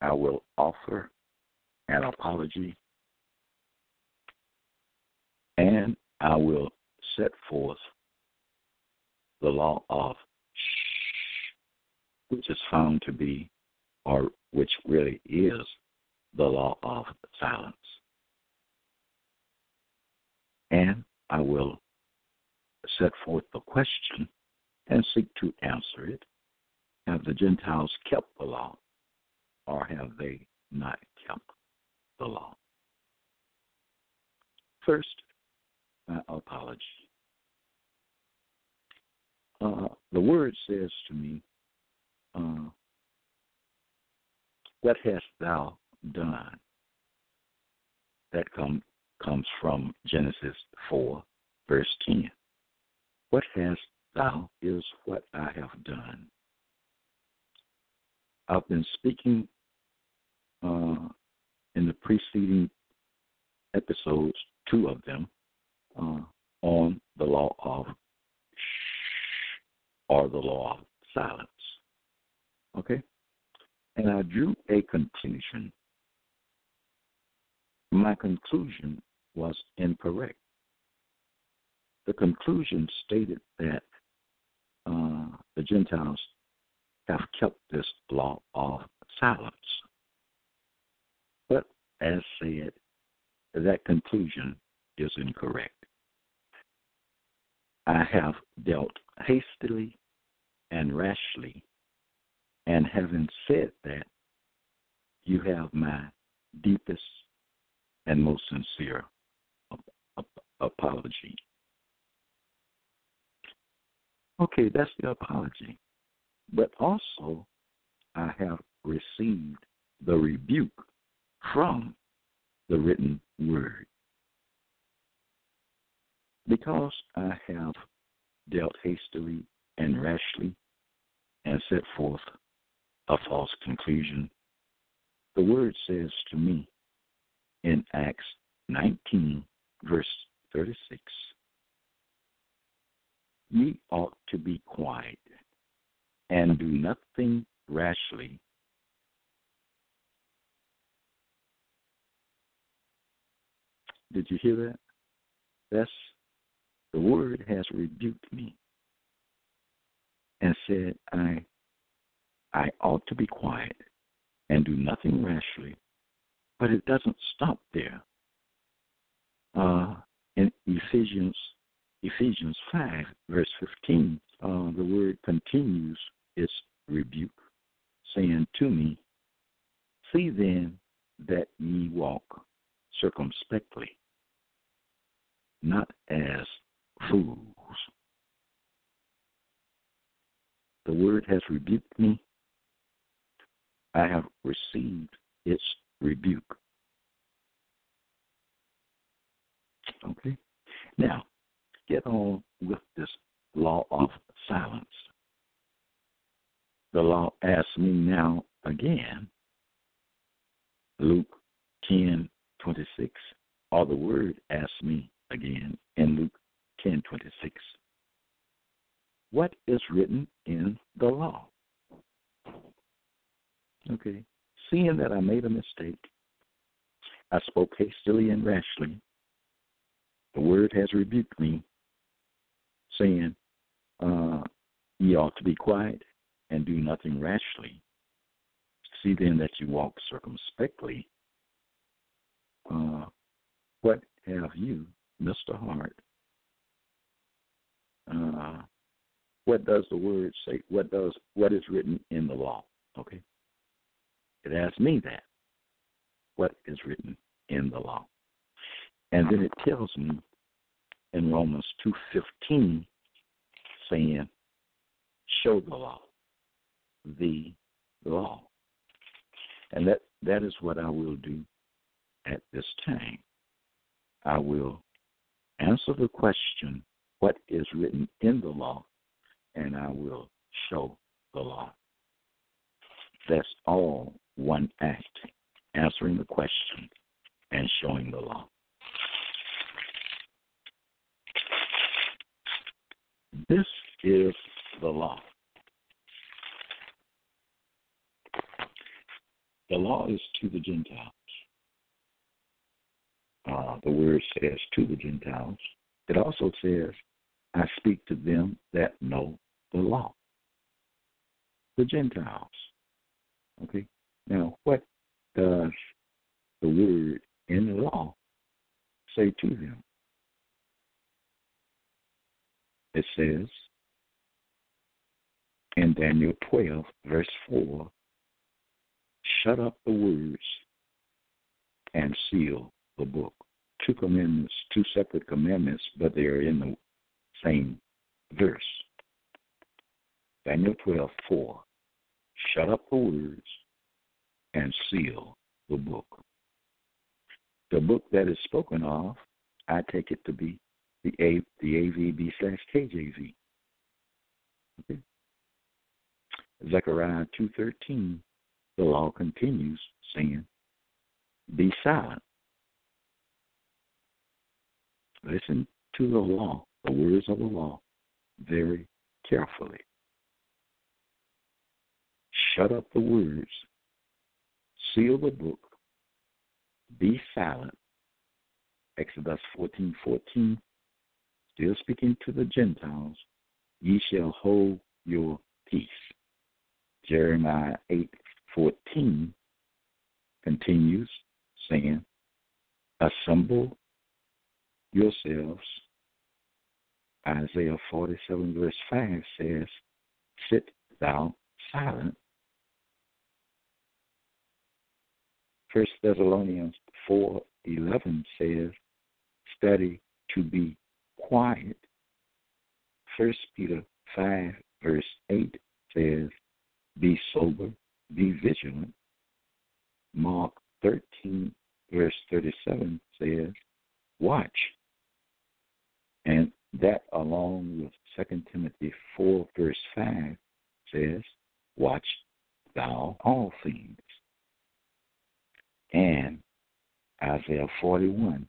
I will offer an apology and I will set forth the law of shh, which is found to be, or which really is, the law of silence. And I will set forth the question and seek to answer it. Have the Gentiles kept the law? Or have they not kept the law? First, my apology. Uh, the word says to me, uh, What hast thou done? That come, comes from Genesis 4, verse 10. What hast thou is what I have done. I've been speaking uh, in the preceding episodes, two of them, uh, on the law of shh or the law of silence. Okay? And I drew a conclusion. My conclusion was incorrect. The conclusion stated that uh, the Gentiles have kept this law of silence. As said, that conclusion is incorrect. I have dealt hastily and rashly, and having said that, you have my deepest and most sincere apology. Okay, that's the apology. But also, I have received the rebuke from the written word. Because I have dealt hastily and rashly and set forth a false conclusion, the word says to me in Acts 19, verse 36, Ye ought to be quiet and do nothing rashly. Did you hear that? That's the word has rebuked me and said I I ought to be quiet and do nothing rashly. But it doesn't stop there. Uh, in Ephesians Ephesians five verse fifteen, uh, the word continues its rebuke, saying to me, See then that ye walk circumspectly, not as fools. The word has rebuked me. I have received its rebuke. Okay? Now, get on with this law of silence the law asks me now again, Luke 10 26, or the word asks me again in Luke 10:26. What is written in the law? Okay. Seeing that I made a mistake, I spoke hastily and rashly. The word has rebuked me, saying, uh, Ye ought to be quiet and do nothing rashly. See then that you walk circumspectly. Uh, what have you, Mr. Hart? Uh, what does the word say? What does what is written in the law? Okay. It asks me that. What is written in the law? And then it tells me in Romans two fifteen, saying, "Show the law, the law," and that that is what I will do at this time. I will answer the question, "What is written in the law?" and I will show the law. That's all one act, answering the question and showing the law. This is the law. The law is to the Gentiles. Uh, the word says to the Gentiles. It also says I speak to them that know the law. The Gentiles. Okay? Now, what does the word in the law say to them? It says in Daniel 12, verse 4 shut up the words and seal the book. Two commandments, two separate commandments, but they are in the same verse. Daniel 12, 4. Shut up the words and seal the book. The book that is spoken of, I take it to be the A, the AVB slash KJV. Okay. Zechariah 2.13, the law continues saying, be silent. Listen to the law the words of the law very carefully. Shut up the words, seal the book, be silent. Exodus 14 14, still speaking to the Gentiles, ye shall hold your peace. Jeremiah 8 14 continues saying, Assemble yourselves Isaiah 47, verse 5 says, Sit thou silent. First Thessalonians 4 11 says, Study to be quiet. First Peter 5, verse 8 says, Be sober, be vigilant. Mark 13, verse 37 says, Watch. And that, along with 2 Timothy 4, verse 5, says, Watch thou all things. And Isaiah 41,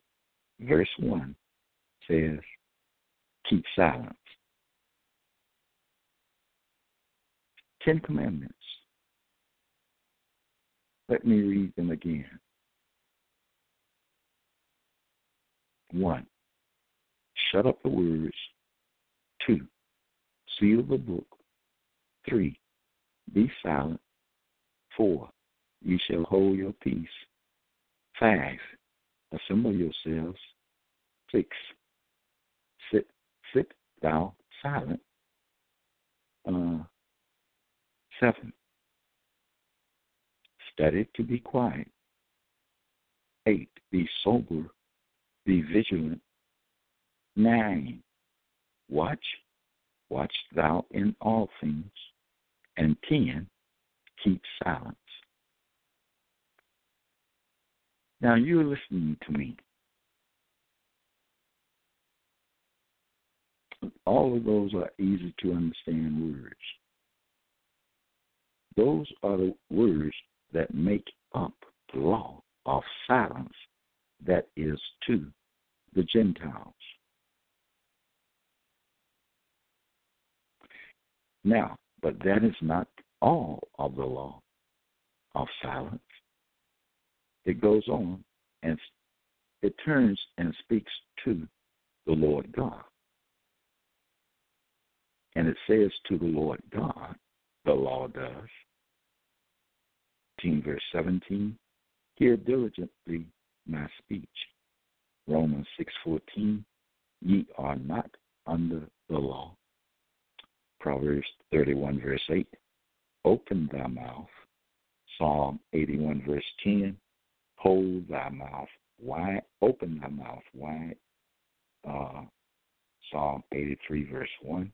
verse 1, says, Keep silence. Ten Commandments. Let me read them again. One, shut up the words. Two, seal the book. Three, be silent. Four, you shall hold your peace. Five, assemble yourselves. Six, sit, sit thou silent. Uh, seven, study to be quiet. Eight, be sober, be vigilant. Nine, watch, watch thou in all things. And ten, keep silence. Now you're listening to me. All of those are easy to understand words. Those are the words that make up the law of silence that is to the Gentiles. Now, but that is not all of the law of silence. It goes on and it turns and speaks to the Lord God. And it says to the Lord God, the law does, 15, verse 17, hear diligently my speech. Romans 6:14, ye are not under the law. Proverbs 31, verse 8, open thy mouth. Psalm 81, verse 10, hold thy mouth wide, open thy mouth wide. Uh, Psalm 83, verse 1,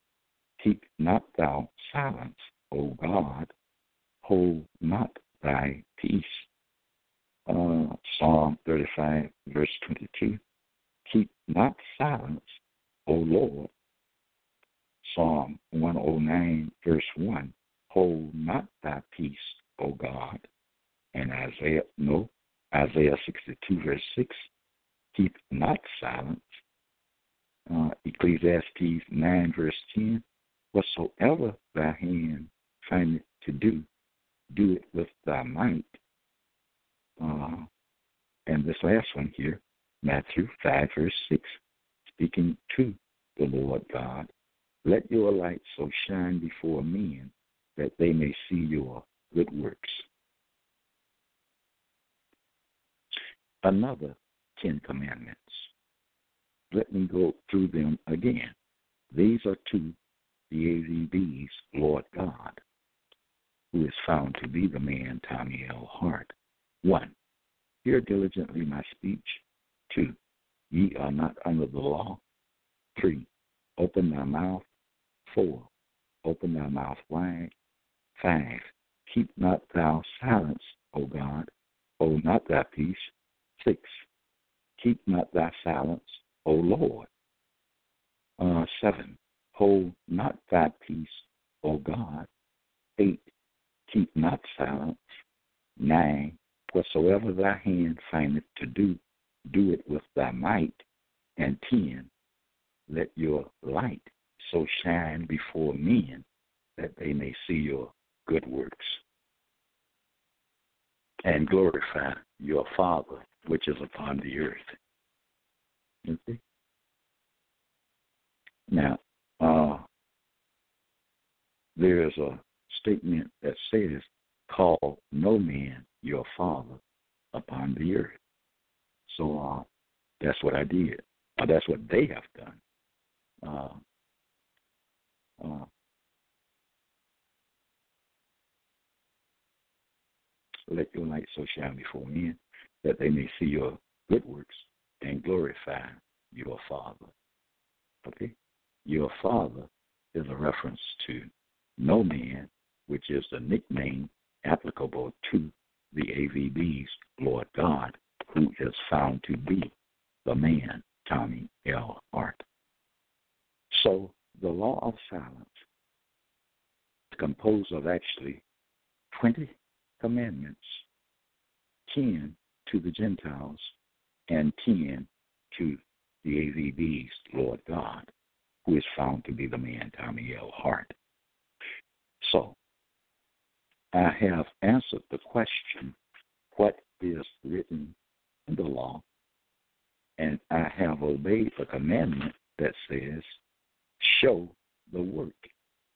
keep not thou silence, O God, hold not thy peace. Uh, Psalm 35, verse 22, keep not silence, O Lord. Psalm 109, verse 1, hold not thy peace, O God. And Isaiah, no, Isaiah 62, verse 6, keep not silence. Uh, Ecclesiastes 9, verse 10, whatsoever thy hand findeth to do, do it with thy might. Uh, and this last one here, Matthew 5, verse 6, speaking to the Lord God, let your light so shine before men that they may see your good works. Another Ten Commandments. Let me go through them again. These are to the AVB's Lord God, who is found to be the man Tommy L. Hart. One, hear diligently my speech. Two, ye are not under the law. Three, open thy mouth. Four, open thy mouth wide. Five, keep not thou silence, O God, hold not thy peace. Six, keep not thy silence, O Lord. Uh, seven, hold not thy peace, O God. Eight, keep not silence. Nine, whatsoever thy hand findeth to do, do it with thy might. And ten, let your light so shine before men that they may see your good works and glorify your Father which is upon the earth. Now, uh, there is a statement that says, Call no man your father upon the earth. So uh, that's what I did. Or that's what they have done. Uh, let your light so shine before men that they may see your good works and glorify your Father. Okay? Your Father is a reference to no man, which is the nickname applicable to the AVB's Lord God, who is found to be the man, Tommy L. Hart. So the law of silence is composed of actually 20 commandments, 10 to the Gentiles and 10 to the AVB's Lord God, who is found to be the man Tommy L. Hart. So, I have answered the question, what is written in the law? And I have obeyed the commandment that says, show the work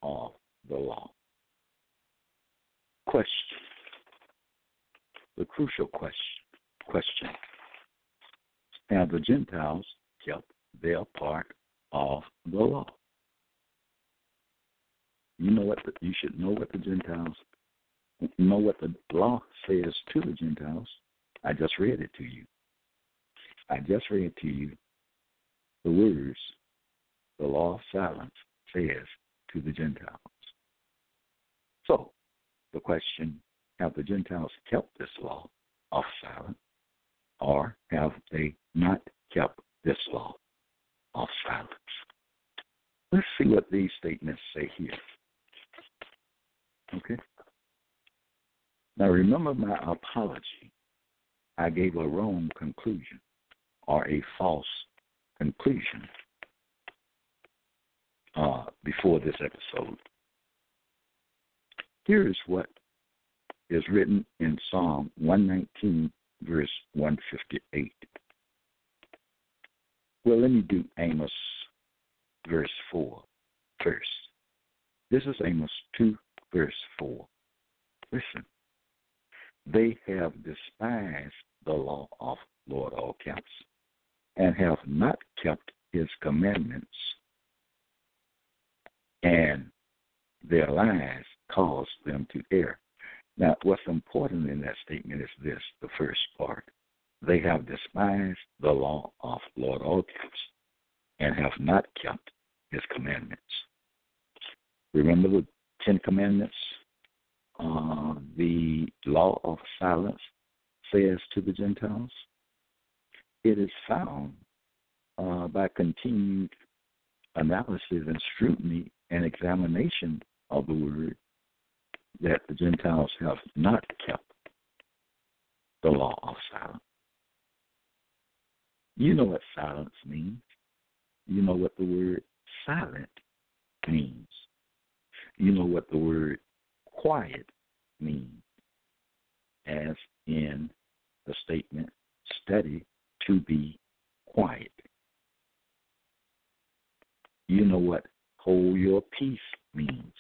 of the law. Question. The crucial question Question Have the Gentiles kept their part of the law? You know what the, you should know what the Gentiles know what the law says to the Gentiles. I just read it to you. I just read it to you the words the law of silence says to the Gentiles. So the question have the Gentiles kept this law of silence? or have they not kept this law of silence? Let's see what these statements say here. Okay? Now remember my apology. I gave a wrong conclusion or a false conclusion uh, before this episode. Here is what is written in Psalm 119, verse 158. Well, let me do Amos verse 4 first. This is Amos 2, verse 4. Listen. they have despised the law of Lord all caps and have not kept his commandments, and their lies cause them to err. Now, what's important in that statement is this the first part. They have despised the law of Lord all and have not kept his commandments. Remember the Ten Commandments? Uh, the law of silence says to the Gentiles? It is found uh, by continued analysis and scrutiny and examination of the word that the Gentiles have not kept the law of silence. You know what silence means. You know what the word silent means. You know what the word quiet means, as in the statement, study to be quiet. You know what hold your peace means.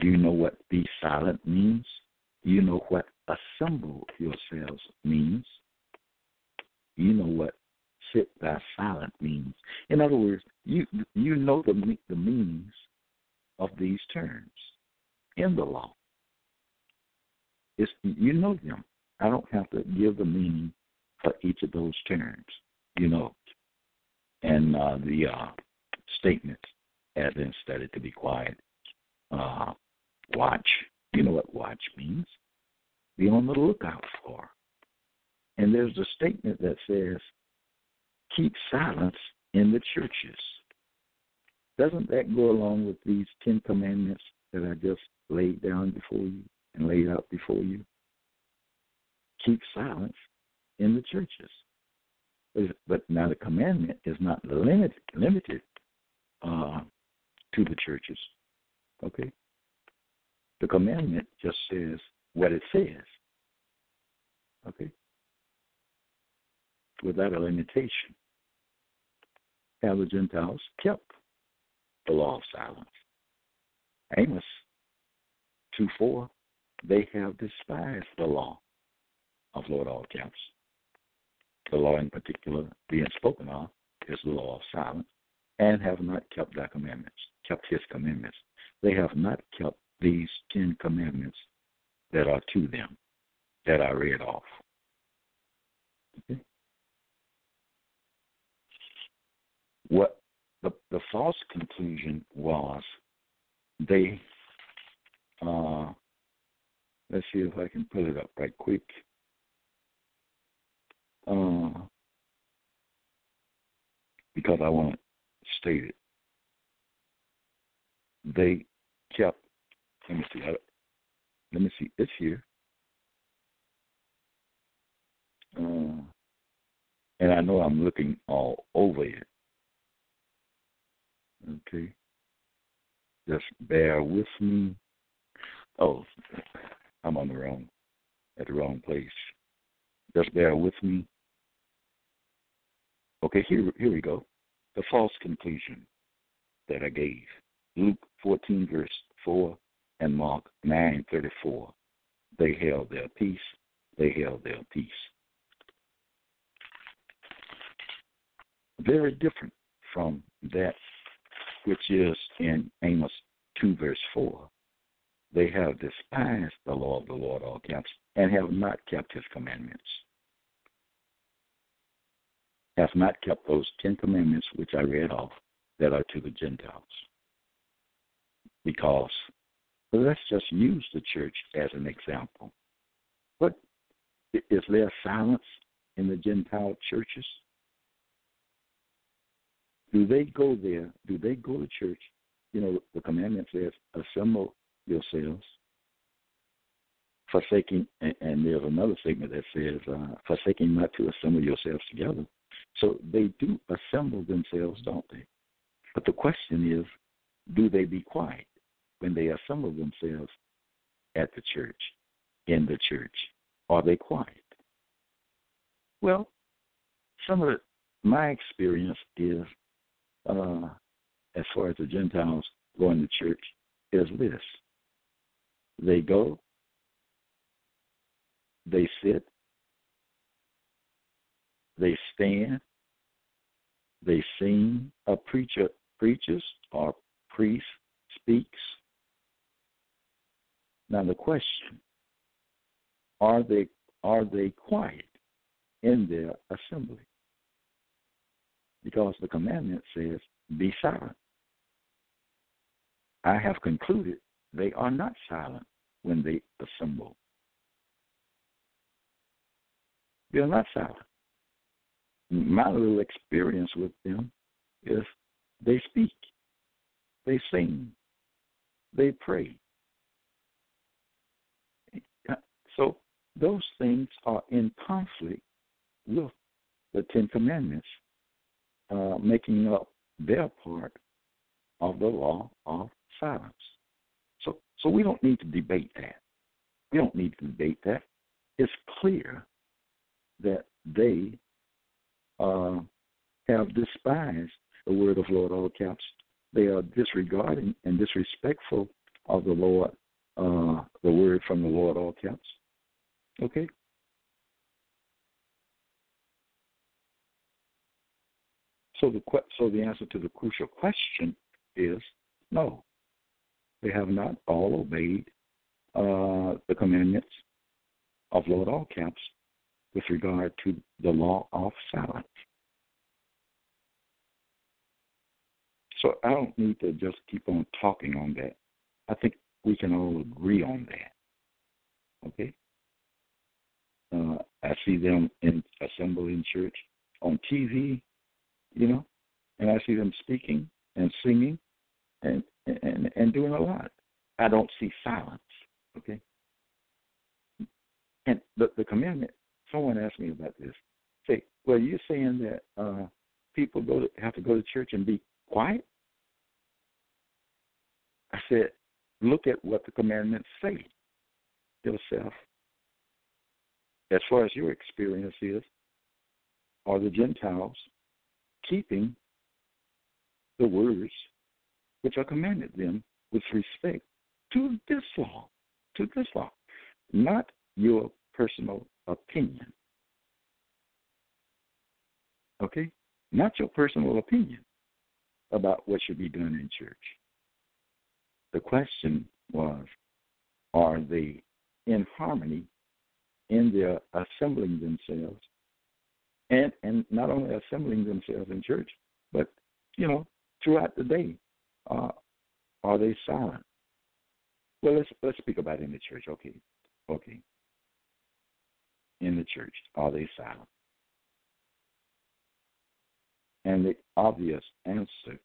You know what be silent means. You know what assemble yourselves means. You know what sit thou silent means. In other words, you you know the the meanings of these terms in the law. It's you know them. I don't have to give the meaning for each of those terms. You know, and uh, the uh, statements as in study to be quiet. Uh, watch. You know what watch means. Be on the lookout for. And there's a statement that says keep silence in the churches. Doesn't that go along with these Ten Commandments that I just laid down before you and laid out before you? Keep silence in the churches. But now the commandment is not limited limited uh, to the churches. Okay? The commandment just says what it says. Okay? Without a limitation have the Gentiles kept the law of silence. Amos 2 4, they have despised the law of Lord all caps. The law in particular being spoken of is the law of silence, and have not kept thy commandments, kept his commandments. They have not kept these ten commandments that are to them, that I read off. Okay? What the, the false conclusion was they, uh, let's see if I can pull it up right quick. Uh, because I want to state it. They kept, let me see, let me see, it's here. Uh, and I know I'm looking all over it. Okay. Just bear with me. Oh, I'm on the wrong, at the wrong place. Just bear with me. Okay, here, here we go. The false conclusion that I gave. Luke 14, verse 4, and Mark 9, 34. They held their peace. They held their peace. Very different from that which is in Amos 2, verse 4. They have despised the law of the Lord, all caps, and have not kept his commandments. Have not kept those Ten Commandments which I read off that are to the Gentiles. Because, let's just use the church as an example. What is there silence in the Gentile churches? do they go there? Do they go to church? You know, the commandment says, assemble yourselves, forsaking, and, and there's another statement that says, uh, forsaking not to assemble yourselves together. So they do assemble themselves, don't they? But the question is, do they be quiet when they assemble themselves at the church, in the church? Are they quiet? Well, some of the, my experience is uh, as far as the Gentiles going to church is this. They go, they sit, they stand, they sing, a preacher preaches or priest speaks. Now the question, are they are they quiet in their assembly? Because the commandment says, be silent. I have concluded they are not silent when they assemble. They are not silent. My little experience with them is they speak, they sing, they pray. So those things are in conflict with the Ten Commandments, uh, making up their part of the law of silence. So, so we don't need to debate that. We don't need to debate that. It's clear that they uh, have despised the word of Lord all caps. They are disregarding and disrespectful of the Lord, uh, the word from the Lord all caps. Okay? So the so the answer to the crucial question is no. They have not all obeyed uh, the commandments of Lord all caps with regard to the law of silence. So I don't need to just keep on talking on that. I think we can all agree on that. Okay? Uh, I see them in assembly in church on TV, you know, and I see them speaking and singing and and and doing a lot. I don't see silence. Okay. And the the commandment. Someone asked me about this. Say, well, you're saying that uh, people go to, have to go to church and be quiet? I said, look at what the commandments say yourself. As far as your experience is, are the Gentiles keeping the words which are commanded them with respect to this law, to this law, not your personal opinion. Okay? Not your personal opinion about what should be done in church. The question was are they in harmony in their assembling themselves and and not only assembling themselves in church, but you know throughout the day uh, are they silent? Well, let's let's speak about in the church. Okay, okay. In the church, are they silent? And the obvious answer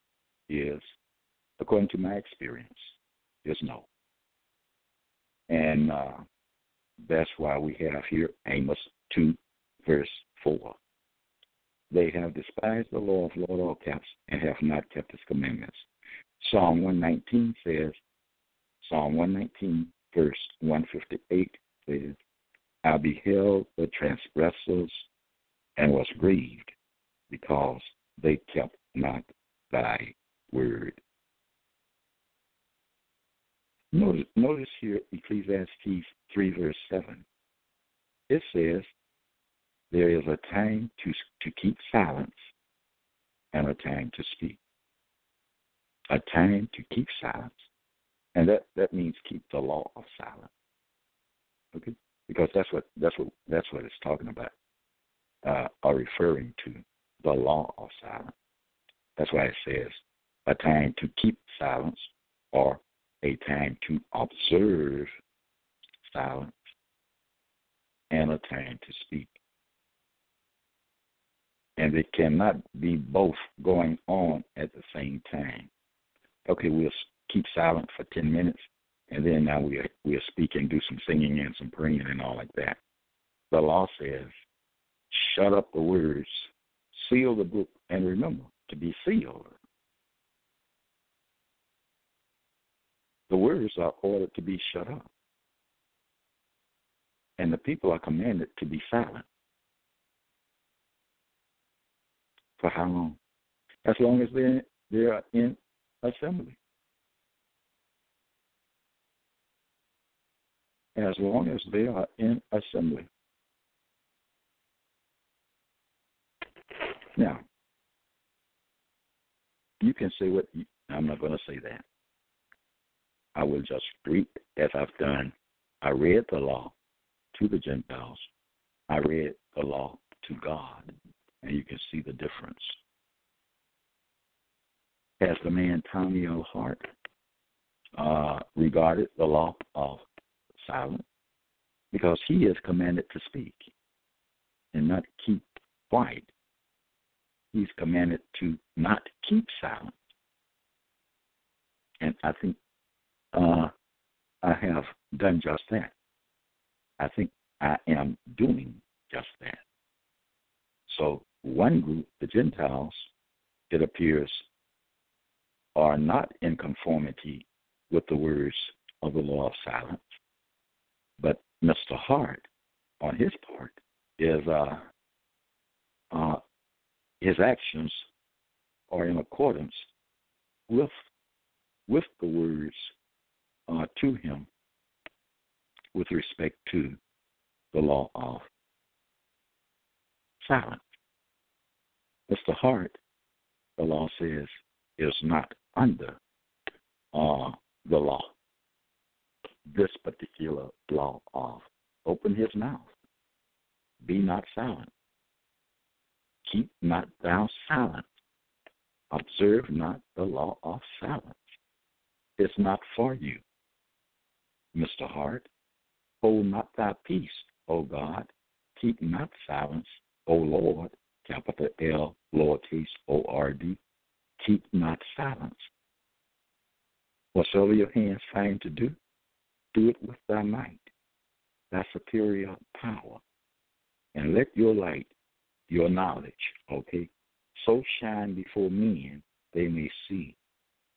is, according to my experience, is no. And uh, that's why we have here Amos 2, verse 4. They have despised the law of Lord all caps and have not kept his commandments. Psalm 119 says, Psalm 119, verse 158 says, I beheld the transgressors and was grieved because they kept not thy word. Notice, notice here Ecclesiastes 3, verse 7. It says, There is a time to, to keep silence and a time to speak a time to keep silence. And that, that means keep the law of silence. Okay? Because that's what that's what that's what it's talking about. Uh, are referring to the law of silence. That's why it says a time to keep silence or a time to observe silence and a time to speak. And it cannot be both going on at the same time okay, we'll keep silent for 10 minutes, and then now we'll, we'll speak and do some singing and some praying and all like that. The law says, shut up the words, seal the book, and remember to be sealed. The words are ordered to be shut up. And the people are commanded to be silent. For how long? As long as they're, they're in assembly. As long as they are in assembly. Now, you can say what you, I'm not going to say that. I will just read as I've done. I read the law to the Gentiles. I read the law to God, and you can see the difference. Has the man Tommy L. Hart uh, regarded the law of silence? Because he is commanded to speak and not keep quiet. He's commanded to not keep silent. And I think uh, I have done just that. I think I am doing just that. So, one group, the Gentiles, it appears, are not in conformity with the words of the law of silence. But Mr. Hart, on his part, is uh, uh, his actions are in accordance with with the words uh, to him with respect to the law of silence. Mr. Hart, the law says, is not under uh, the law. This particular law of open his mouth, be not silent, keep not thou silent, observe not the law of silence. It's not for you. Mr. Hart, hold not thy peace, O God, keep not silence, O Lord, capital L, lowercase O R D, keep not silence. Whatsoever your hands find to do, do it with thy might, thy superior power, and let your light, your knowledge, okay, so shine before men they may see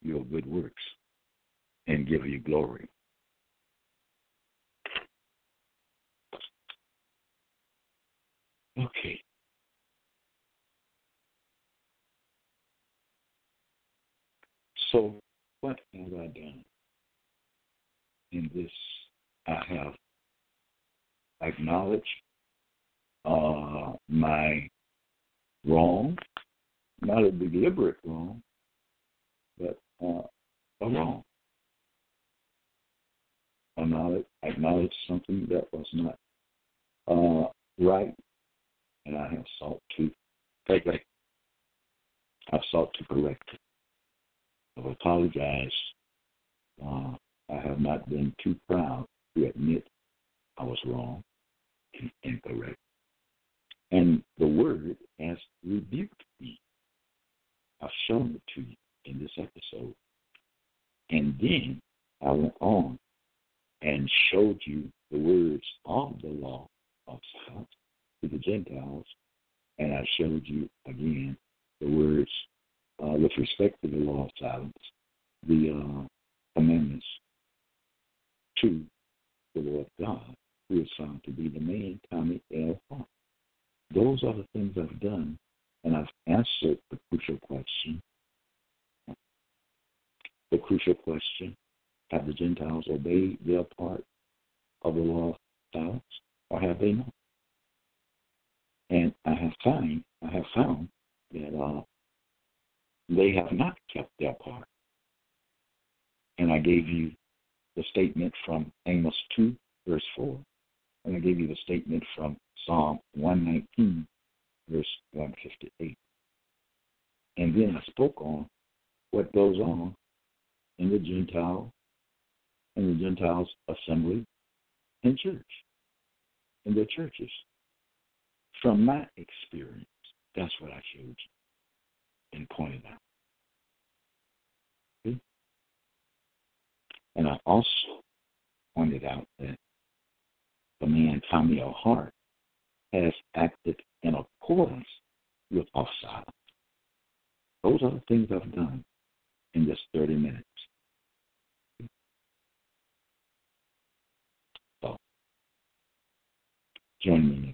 your good works and give you glory. Okay. So, what have I done? In this, I have acknowledged uh, my wrong, not a deliberate wrong, but uh, a wrong. Acknowledge, acknowledge something that was not uh, right, and I have sought to take it. I've sought to correct it. I've apologized. Uh, I have not been too proud to admit I was wrong and incorrect. And the word has rebuked me. I've shown it to you in this episode. And then I went on and showed you the words of the law of silence to the Gentiles. And I showed you again the words uh, with respect to the law of silence, the uh, commandments to the Lord God, who is found to be the man, Tommy L. Hart. Those are the things I've done, and I've answered the crucial question. The crucial question have the Gentiles obeyed their part of the law of silence, or have they not? And I have found, I have found that uh, they have not kept their part. And I gave you the statement from Amos 2, verse 4, and I gave you the statement from Psalm 119, verse 158. And then I spoke on what goes on in the Gentile, in the Gentiles' assembly and church, in their churches. From my experience, that's what I showed you and pointed out. And I also pointed out that the man Tommy L. Hart has acted in accordance with silence. Those are the things I've done in just 30 minutes. So, join me